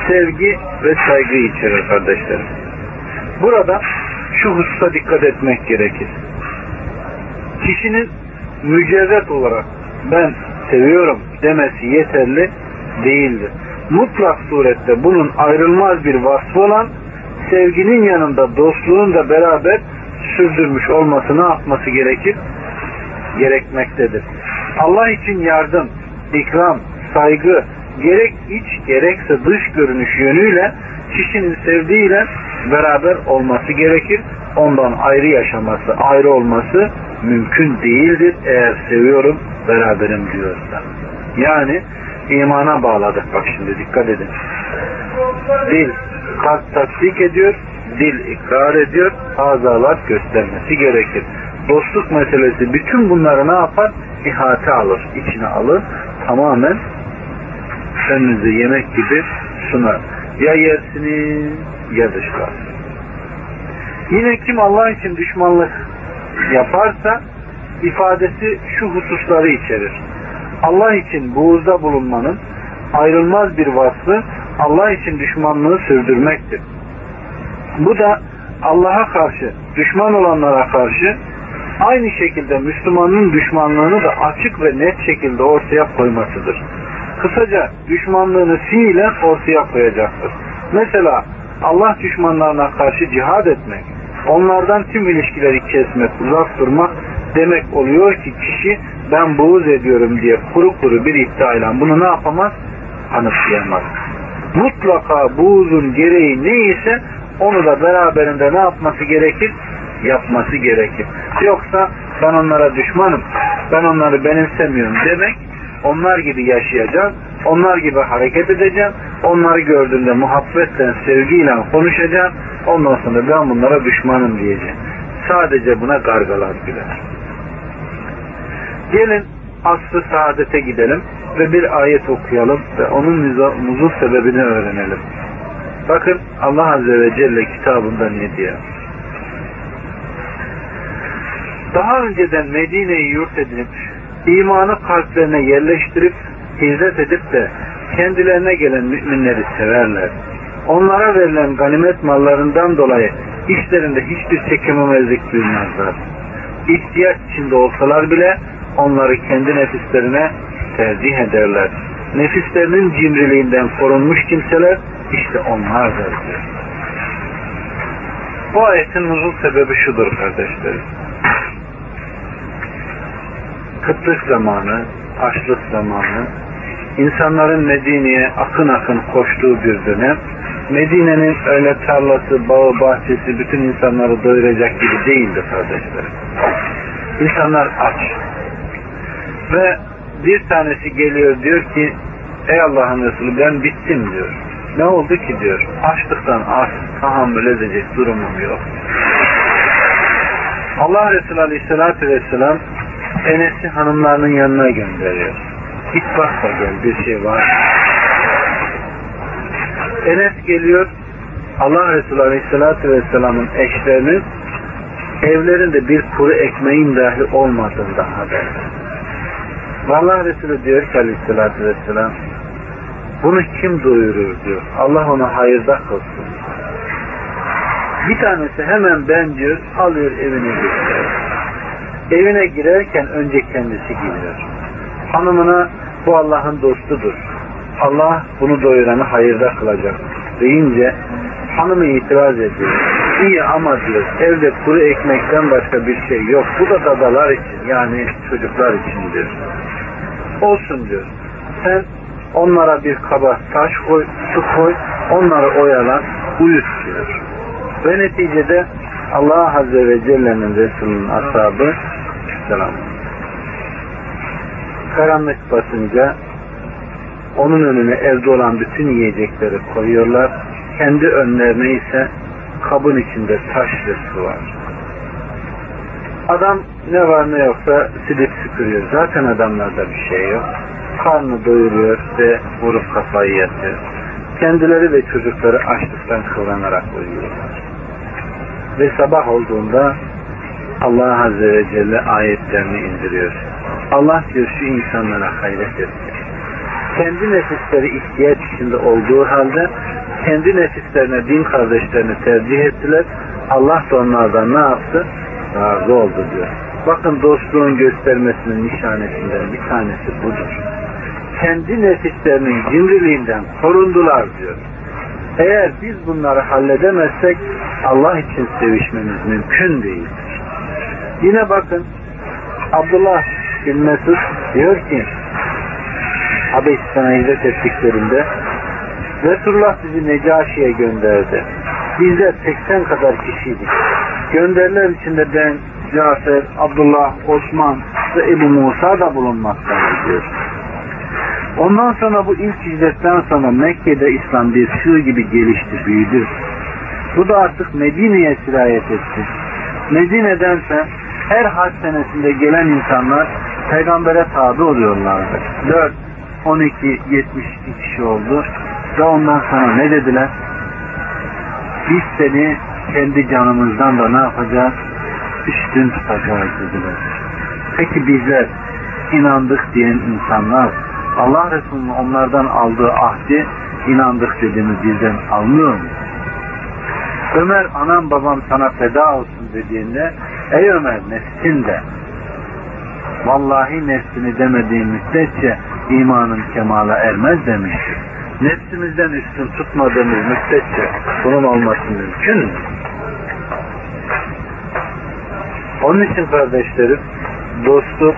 sevgi ve saygı içerir kardeşlerim. Burada şu hususa dikkat etmek gerekir. Kişinin mücerret olarak ben seviyorum demesi yeterli değildir. Mutlak surette bunun ayrılmaz bir vasfı olan sevginin yanında dostluğun da beraber sürdürmüş olmasını atması gerekir, gerekmektedir. Allah için yardım, ikram, saygı, gerek iç gerekse dış görünüş yönüyle kişinin sevdiğiyle beraber olması gerekir. Ondan ayrı yaşaması, ayrı olması mümkün değildir eğer seviyorum, beraberim diyorsa. Yani imana bağladık bak şimdi dikkat edin. Dil kalp tasdik ediyor, dil ikrar ediyor, azalar göstermesi gerekir. Dostluk meselesi bütün bunları ne yapar? İhate alır, içine alır, tamamen önünüze yemek gibi sunar. Ya yersiniz ya dışlarsınız. Yine kim Allah için düşmanlık yaparsa ifadesi şu hususları içerir. Allah için buğuzda bulunmanın ayrılmaz bir vasfı Allah için düşmanlığı sürdürmektir. Bu da Allah'a karşı, düşman olanlara karşı aynı şekilde Müslümanın düşmanlığını da açık ve net şekilde ortaya koymasıdır. Kısaca düşmanlığını fiilen ortaya koyacaktır. Mesela Allah düşmanlarına karşı cihad etmek, onlardan tüm ilişkileri kesmek, uzak durmak demek oluyor ki kişi ben buğz ediyorum diye kuru kuru bir iddiayla bunu ne yapamaz? Kanıtlayamaz. Mutlaka buğzun gereği neyse onu da beraberinde ne yapması gerekir? Yapması gerekir. Yoksa ben onlara düşmanım, ben onları benimsemiyorum demek onlar gibi yaşayacağım, onlar gibi hareket edeceğim, onları gördüğümde muhabbetle, sevgiyle konuşacağım, ondan sonra ben bunlara düşmanım diyeceğim. Sadece buna gargalar güler. Gelin asr-ı saadete gidelim ve bir ayet okuyalım ve onun nuzul sebebini öğrenelim. Bakın Allah Azze ve Celle kitabında ne diyor? Daha önceden Medine'yi yurt edinip imanı kalplerine yerleştirip hizmet edip de kendilerine gelen müminleri severler. Onlara verilen ganimet mallarından dolayı işlerinde hiçbir çekememezlik duymazlar. İhtiyaç içinde olsalar bile onları kendi nefislerine tercih ederler. Nefislerinin cimriliğinden korunmuş kimseler işte onlardır. Bu ayetin nuzul sebebi şudur kardeşlerim kıtlık zamanı, açlık zamanı, insanların Medine'ye akın akın koştuğu bir dönem, Medine'nin öyle tarlası, bağı, bahçesi bütün insanları doyuracak gibi değildi kardeşlerim. İnsanlar aç. Ve bir tanesi geliyor diyor ki Ey Allah'ın Resulü ben bittim diyor. Ne oldu ki diyor. Açlıktan artık tahammül edecek durumum yok. Allah Resulü Aleyhisselatü Vesselam Enes'i hanımlarının yanına gönderiyor. Git bak da gel bir şey var. Enes geliyor Allah Resulü Aleyhisselatü Vesselam'ın eşlerinin evlerinde bir kuru ekmeğin dahi olmadığında haber. Allah Resulü diyor ki Aleyhisselatü Vesselam bunu kim doyurur diyor. Allah ona hayırda kılsın. Bir tanesi hemen ben diyor alıyor evine götürüyor. Evine girerken önce kendisi giriyor. Hanımına bu Allah'ın dostudur. Allah bunu doyuranı hayırda kılacak deyince hanımı itiraz ediyor. İyi ama diyor evde kuru ekmekten başka bir şey yok. Bu da dadalar için yani çocuklar için diyor. Olsun diyor. Sen onlara bir kaba taş koy, su koy, onları oyalan, uyut diyor. Ve neticede Allah Azze ve Celle'nin Resulü'nün ashabı Aleyhisselam karanlık basınca onun önüne evde olan bütün yiyecekleri koyuyorlar. Kendi önlerine ise kabın içinde taş ve su var. Adam ne var ne yoksa silip süpürüyor. Zaten adamlarda bir şey yok. Karnı doyuruyor ve vurup kafayı yatıyor. Kendileri ve çocukları açlıktan kıvranarak uyuyorlar. Ve sabah olduğunda Allah Azze ve Celle ayetlerini indiriyor. Allah diyor şu insanlara hayret etti. Kendi nefisleri ihtiyaç içinde olduğu halde kendi nefislerine din kardeşlerini tercih ettiler. Allah da onlardan ne yaptı? Razı oldu diyor. Bakın dostluğun göstermesinin nişanesinden bir tanesi budur. Kendi nefislerinin cimriliğinden korundular diyor. Eğer biz bunları halledemezsek Allah için sevişmemiz mümkün değil. Yine bakın Abdullah bin Mesud diyor ki Habeşistan'a hicret ettiklerinde Resulullah bizi Necaşi'ye gönderdi. Bizler 80 kadar kişiydik. Gönderiler içinde ben, Cafer, Abdullah, Osman ve Ebu Musa da bulunmaktaydı diyor. Ondan sonra bu ilk hicretten sonra Mekke'de İslam bir sığ gibi gelişti, büyüdü. Bu da artık Medine'ye sirayet etti. Medine'dense her hac senesinde gelen insanlar peygambere tabi oluyorlardı. 4, 12, 72 kişi oldu. Ve ondan sonra ne dediler? Biz seni kendi canımızdan da ne yapacağız? Üstün tutacağız dediler. Peki bizler inandık diyen insanlar Allah Resulü'nün onlardan aldığı ahdi inandık dediğimiz bizden almıyor mu? Ömer anam babam sana feda olsun dediğinde ey Ömer nefsin de vallahi nefsini demediğin müddetçe imanın kemala ermez demiştir. Nefsimizden üstün tutmadığımız müddetçe bunun olması mümkün mü? Onun için kardeşlerim dostluk,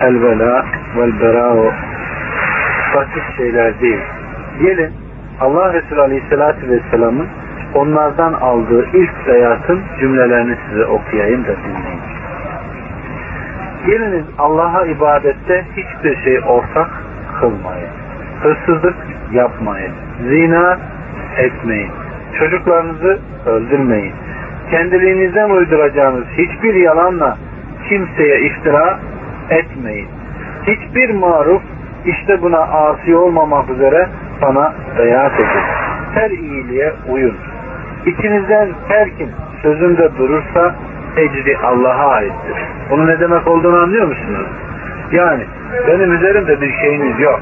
elvela vel berao basit şeyler değil. Gelin Allah Resulü Aleyhisselatü Vesselam'ın onlardan aldığı ilk beyatın cümlelerini size okuyayım da dinleyin. Geliniz Allah'a ibadette hiçbir şey ortak kılmayın. Hırsızlık yapmayın. Zina etmeyin. Çocuklarınızı öldürmeyin. Kendiliğinizden uyduracağınız hiçbir yalanla kimseye iftira etmeyin. Hiçbir maruf işte buna asi olmamak üzere bana beyat edin. Her iyiliğe uyun. İçinizden her kim sözünde durursa ecri Allah'a aittir. Bunun ne demek olduğunu anlıyor musunuz? Yani benim üzerimde bir şeyiniz yok.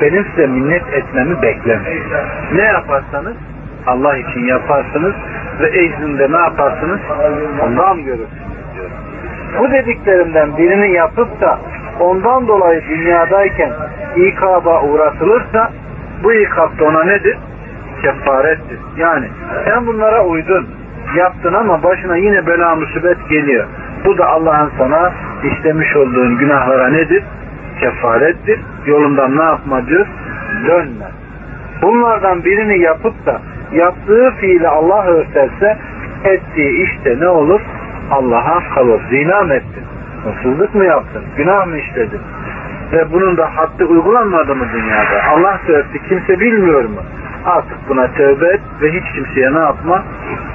Benim size minnet etmemi beklemeyin. Ne yaparsanız Allah için yaparsınız ve ecrində ne yaparsınız? Ondan görürsünüz diyor. Bu dediklerimden birini yapıp da ondan dolayı dünyadayken ikaba uğratılırsa bu ikab da ona nedir? Kefarettir. Yani sen bunlara uydun, yaptın ama başına yine bela musibet geliyor. Bu da Allah'ın sana işlemiş olduğun günahlara nedir? Kefarettir. Yolundan ne yapma diyor? Dönme. Bunlardan birini yapıp da yaptığı fiili Allah örterse ettiği işte ne olur? Allah'a kalır. Zina ettin? Hırsızlık mı yaptın? Günah mı işledin? Ve bunun da haddi uygulanmadı mı dünyada? Allah da Kimse bilmiyor mu? Artık buna tövbe et ve hiç kimseye ne yapma?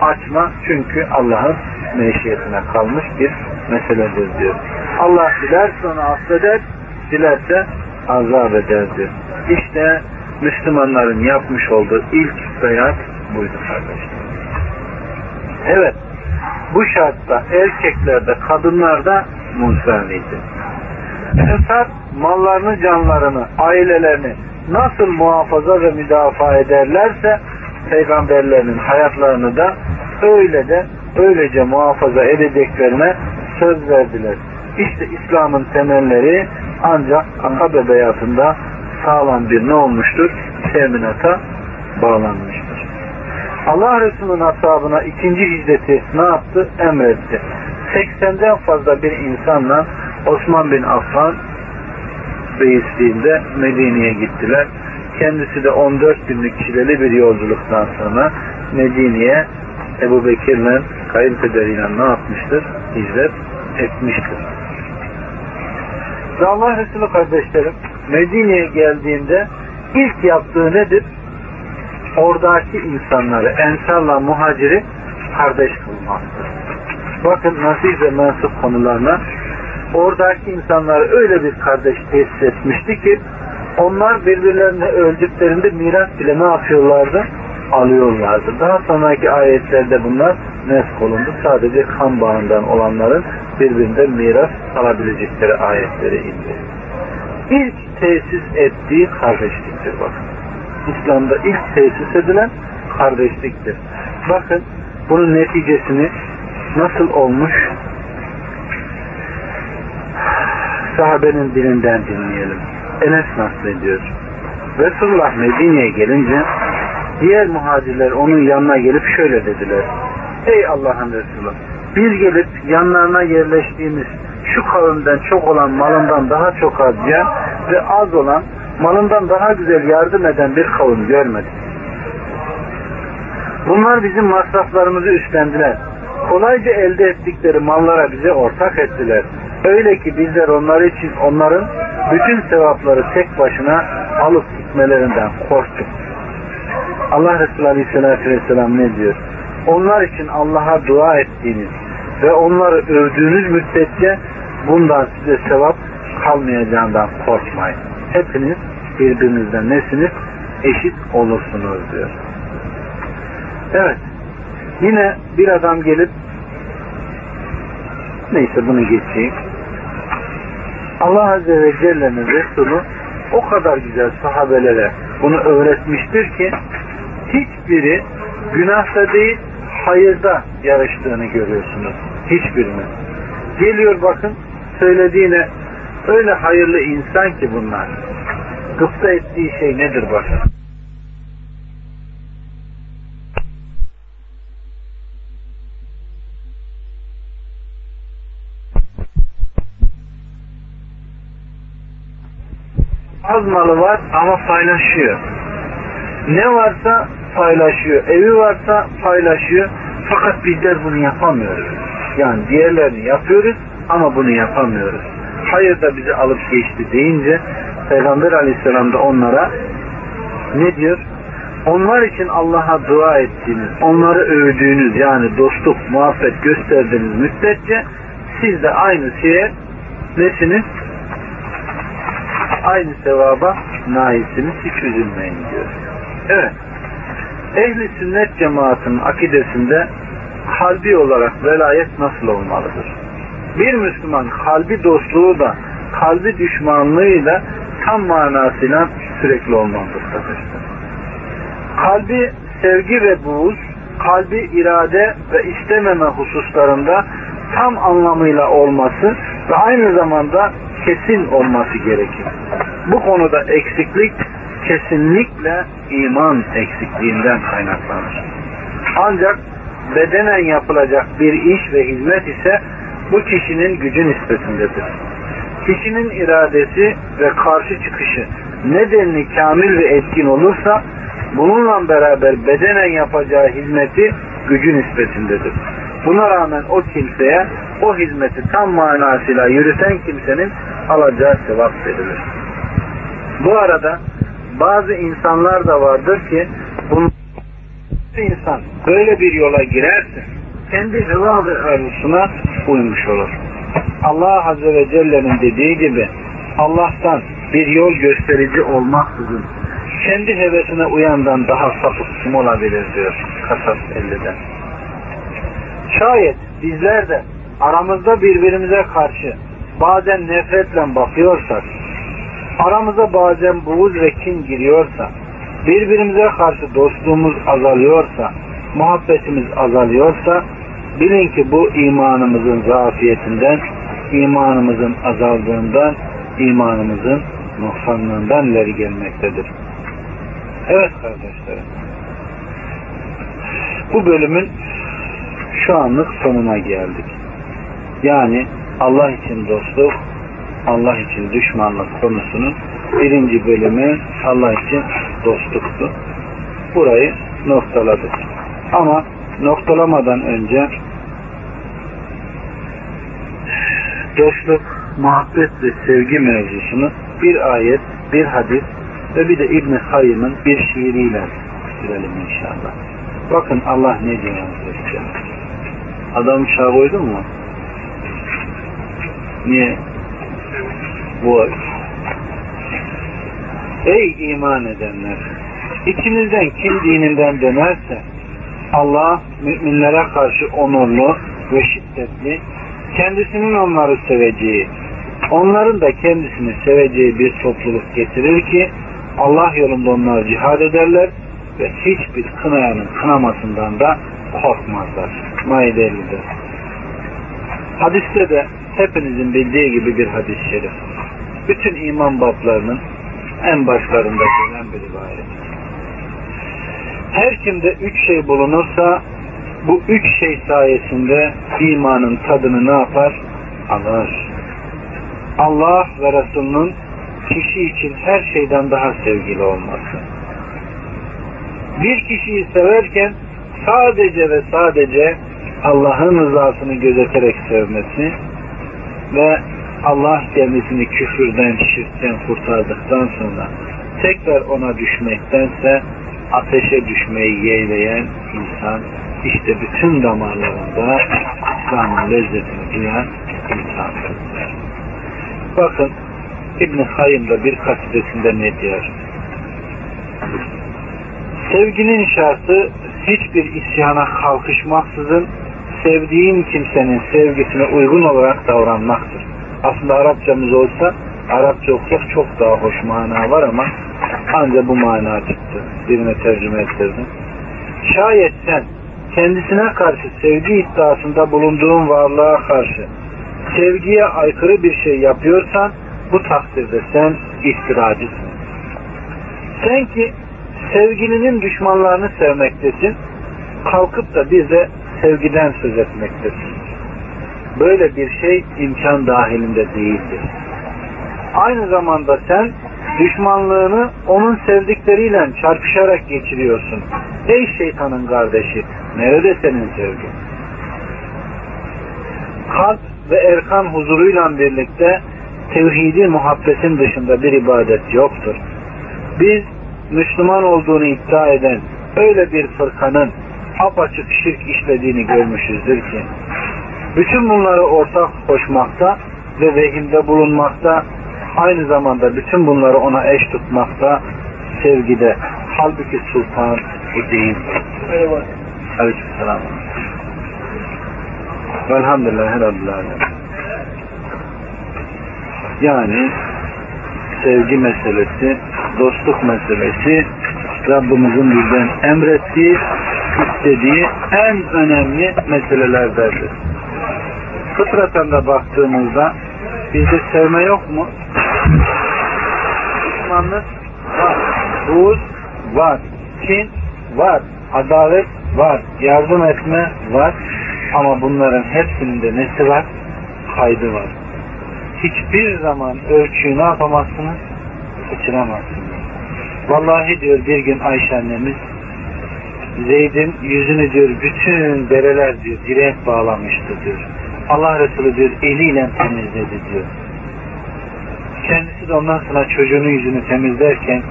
Açma. Çünkü Allah'ın meşiyetine kalmış bir meseledir diyor. Allah diler sonra affeder, dilerse azap eder diyor. İşte Müslümanların yapmış olduğu ilk beyat buydu kardeşler. Evet, bu şartta erkeklerde, kadınlarda Musa'nıydı. Ensar mallarını, canlarını, ailelerini nasıl muhafaza ve müdafaa ederlerse peygamberlerinin hayatlarını da öyle de öylece muhafaza edeceklerine söz verdiler. İşte İslam'ın temelleri ancak Akabe beyatında sağlam bir ne olmuştur? Teminata bağlanmıştır. Allah Resulü'nün ashabına ikinci hicreti ne yaptı? Emretti. 80'den fazla bir insanla Osman bin Affan reisliğinde Medine'ye gittiler. Kendisi de 14 günlük çileli bir yolculuktan sonra Medine'ye Ebu Bekir'le kayınpederiyle ne yapmıştır? Hicret etmiştir. Ve Allah Resulü kardeşlerim Medine'ye geldiğinde ilk yaptığı nedir? Oradaki insanları, ensarla muhaciri kardeş kılmaktır. Bakın nasip ve mensup konularına oradaki insanları öyle bir kardeş tesis etmişti ki onlar birbirlerini öldüklerinde miras bile ne yapıyorlardı? Alıyorlardı. Daha sonraki ayetlerde bunlar nesk olundu. Sadece kan bağından olanların birbirinden miras alabilecekleri ayetleri indi. İlk tesis ettiği kardeşliktir bakın. İslam'da ilk tesis edilen kardeşliktir. Bakın bunun neticesini nasıl olmuş sahabenin dilinden dinleyelim. Enes nasıl ediyor? Resulullah Medine'ye gelince diğer muhacirler onun yanına gelip şöyle dediler. Ey Allah'ın Resulü biz gelip yanlarına yerleştiğimiz şu kavimden çok olan malından daha çok harcayan ve az olan malından daha güzel yardım eden bir kavim görmedik. Bunlar bizim masraflarımızı üstlendiler. Kolayca elde ettikleri mallara bize ortak ettiler. Öyle ki bizler onlar için onların bütün sevapları tek başına alıp gitmelerinden korktuk. Allah Resulü Aleyhisselatü Vesselam ne diyor? Onlar için Allah'a dua ettiğiniz ve onları övdüğünüz müddetçe bundan size sevap kalmayacağından korkmayın. Hepiniz birbirinizden nesiniz? Eşit olursunuz diyor. Evet. Yine bir adam gelip neyse bunu geçeyim. Allah Azze ve Celle'nin Resulü o kadar güzel sahabelere bunu öğretmiştir ki hiçbiri Günahta değil, hayırda yarıştığını görüyorsunuz. Hiçbirini. Geliyor bakın, söylediğine öyle hayırlı insan ki bunlar. Gıpta ettiği şey nedir bakın. Az malı var ama paylaşıyor. Ne varsa paylaşıyor. Evi varsa paylaşıyor. Fakat bizler bunu yapamıyoruz. Yani diğerlerini yapıyoruz ama bunu yapamıyoruz. Hayır da bizi alıp geçti deyince Peygamber aleyhisselam da onlara ne diyor? Onlar için Allah'a dua ettiğiniz, onları övdüğünüz yani dostluk, muhabbet gösterdiğiniz müddetçe siz de aynı şeye nesiniz? Aynı sevaba nailsiniz. Hiç üzülmeyin diyor. Evet. Ehli sünnet cemaatinin akidesinde kalbi olarak velayet nasıl olmalıdır? Bir Müslüman kalbi dostluğu da kalbi düşmanlığıyla tam manasıyla sürekli olmalıdır. Kalbi sevgi ve buğuz, kalbi irade ve istememe hususlarında tam anlamıyla olması ve aynı zamanda kesin olması gerekir. Bu konuda eksiklik kesinlikle iman eksikliğinden kaynaklanır. Ancak bedenen yapılacak bir iş ve hizmet ise bu kişinin gücü nispetindedir. Kişinin iradesi ve karşı çıkışı nedenli kamil ve etkin olursa bununla beraber bedenen yapacağı hizmeti gücü nispetindedir. Buna rağmen o kimseye o hizmeti tam manasıyla yürüten kimsenin alacağı sevap verilir. Bu arada bazı insanlar da vardır ki bunu insan böyle bir yola girerse kendi hıva ve arzusuna uymuş olur. Allah Azze ve Celle'nin dediği gibi Allah'tan bir yol gösterici olmaksızın kendi hevesine uyandan daha sapık kim olabilir diyor Kasas 50'den. Şayet bizler de aramızda birbirimize karşı bazen nefretle bakıyorsak, aramıza bazen buğuz ve kin giriyorsa, birbirimize karşı dostluğumuz azalıyorsa, muhabbetimiz azalıyorsa, bilin ki bu imanımızın zafiyetinden, imanımızın azaldığından, imanımızın noksanlığından ileri gelmektedir. Evet kardeşlerim. Bu bölümün şu anlık sonuna geldik. Yani Allah için dostluk, Allah için düşmanlık konusunun birinci bölümü Allah için dostluktu. Burayı noktaladık. Ama noktalamadan önce dostluk, muhabbet ve sevgi mevzusunu bir ayet, bir hadis ve bir de İbn Hayyım'ın bir şiiriyle bitirelim inşallah. Bakın Allah ne diyor. Adam şah koydun mu? Niye? Bu Ey iman edenler! İçinizden kim dininden dönerse Allah müminlere karşı onurlu ve şiddetli, kendisinin onları seveceği, onların da kendisini seveceği bir topluluk getirir ki Allah yolunda onlar cihad ederler ve hiçbir kınayanın kınamasından da korkmazlar. Maide 50'de. Hadiste de hepinizin bildiği gibi bir hadis-i şerif. Bütün iman bablarının en başlarında gelen bir rivayet. Her kimde üç şey bulunursa bu üç şey sayesinde imanın tadını ne yapar? Alır. Allah ve Resulünün kişi için her şeyden daha sevgili olması. Bir kişiyi severken sadece ve sadece Allah'ın rızasını gözeterek sevmesi ve Allah kendisini küfürden, şirkten kurtardıktan sonra tekrar ona düşmektense ateşe düşmeyi yeğleyen insan işte bütün damarlarında İslam'ın lezzetini duyan insandır. Bakın İbn-i Hayyim da bir kasidesinde ne diyor? Sevginin şartı hiçbir isyana kalkışmaksızın sevdiğin kimsenin sevgisine uygun olarak davranmaktır. Aslında Arapçamız olsa Arapça okusak çok daha hoş mana var ama ancak bu mana çıktı. Birine tercüme ettirdim. Şayet sen kendisine karşı sevgi iddiasında bulunduğun varlığa karşı sevgiye aykırı bir şey yapıyorsan bu takdirde sen iftiracısın. Sen ki sevgilinin düşmanlarını sevmektesin, kalkıp da bir de sevgiden söz etmektesin. Böyle bir şey imkan dahilinde değildir. Aynı zamanda sen düşmanlığını onun sevdikleriyle çarpışarak geçiriyorsun. Ey şeytanın kardeşi, nerede senin sevgin? Kalp ve erkan huzuruyla birlikte tevhidi muhabbetin dışında bir ibadet yoktur. Biz Müslüman olduğunu iddia eden öyle bir fırkanın apaçık şirk işlediğini görmüşüzdür ki bütün bunları ortak koşmakta ve vehimde bulunmakta aynı zamanda bütün bunları ona eş tutmakta sevgide halbuki sultan bu değil. Merhaba. Aleykümselam. Velhamdülillah Rabbil. Yani sevgi meselesi, dostluk meselesi Rabbimizin bizden emrettiği, istediği en önemli meselelerdendir. Fıtraten de baktığımızda bizde sevme yok mu? Düşmanlık var. Buğz var. Kin var. Adalet var. Yardım etme var. Ama bunların hepsinin de nesi var? Kaydı var. Hiçbir zaman ölçüyü ne yapamazsınız? Kaçıramazsınız. Vallahi diyor bir gün Ayşe annemiz Zeyd'in yüzünü diyor bütün dereler diyor direk bağlamıştı diyor. Allah Resulü diyor eliyle temizledi diyor. Kendisi de ondan sonra çocuğunun yüzünü temizlerken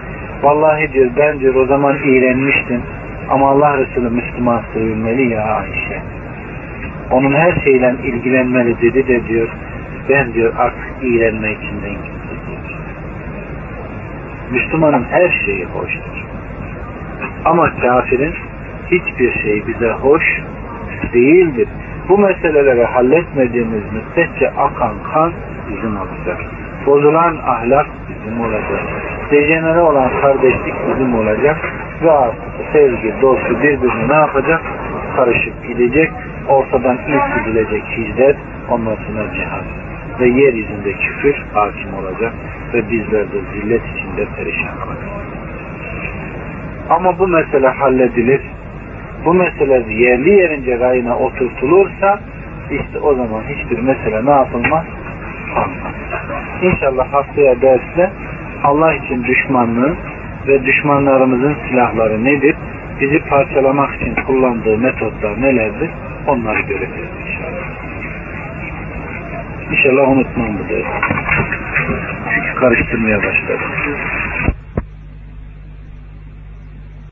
vallahi diyor ben diyor o zaman iğrenmiştim ama Allah Resulü Müslüman sevilmeli ya Ayşe. Onun her şeyle ilgilenmeli dedi de diyor ben diyor artık iğrenme içinden gitti diyor. Müslümanın her şeyi hoştur. Ama kafirin hiçbir şey bize hoş değildir. Bu meseleleri halletmediğimiz müddetçe akan kan bizim olacak. Bozulan ahlak bizim olacak. Dejenere olan kardeşlik bizim olacak. Ve artık sevgi, dostu birbirine ne yapacak? Karışıp gidecek. Ortadan ilk gidilecek hicret, ondan sonra cihat. Ve yeryüzünde küfür hakim olacak. Ve bizler de zillet içinde perişan kalacağız. Ama bu mesele halledilir. Bu mesele yerli yerince rayına oturtulursa işte o zaman hiçbir mesele ne yapılmaz? Kalmaz. İnşallah haftaya derste Allah için düşmanlığı ve düşmanlarımızın silahları nedir? Bizi parçalamak için kullandığı metotlar nelerdir? Onları göreceğiz inşallah. İnşallah unutmam bu diyor. Karıştırmaya başladı.